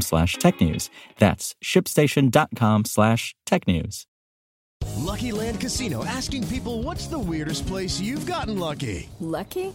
slash technews. That's shipstation.com slash technews. Lucky Land Casino asking people what's the weirdest place you've gotten lucky? Lucky?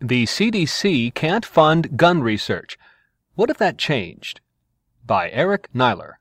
The CDC can't fund gun research. What if that changed? By Eric Niiler.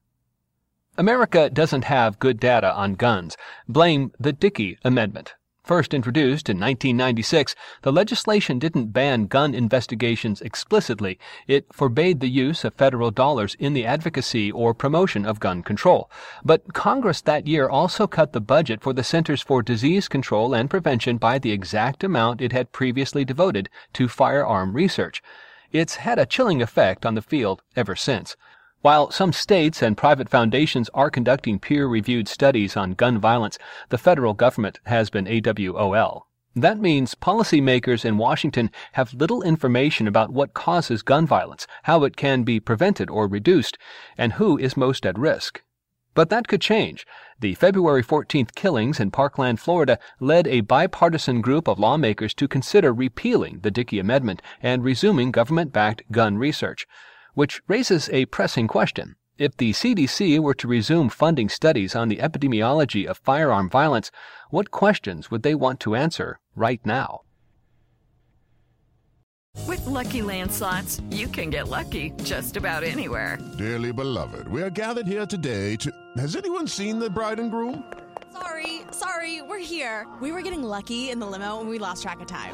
America doesn't have good data on guns. Blame the Dickey Amendment. First introduced in 1996, the legislation didn't ban gun investigations explicitly. It forbade the use of federal dollars in the advocacy or promotion of gun control. But Congress that year also cut the budget for the Centers for Disease Control and Prevention by the exact amount it had previously devoted to firearm research. It's had a chilling effect on the field ever since. While some states and private foundations are conducting peer reviewed studies on gun violence, the federal government has been AWOL. That means policymakers in Washington have little information about what causes gun violence, how it can be prevented or reduced, and who is most at risk. But that could change. The February 14th killings in Parkland, Florida led a bipartisan group of lawmakers to consider repealing the Dickey Amendment and resuming government backed gun research which raises a pressing question. If the CDC were to resume funding studies on the epidemiology of firearm violence, what questions would they want to answer right now? With LuckyLand Slots, you can get lucky just about anywhere. Dearly beloved, we are gathered here today to. Has anyone seen the bride and groom? Sorry, sorry, we're here. We were getting lucky in the limo and we lost track of time.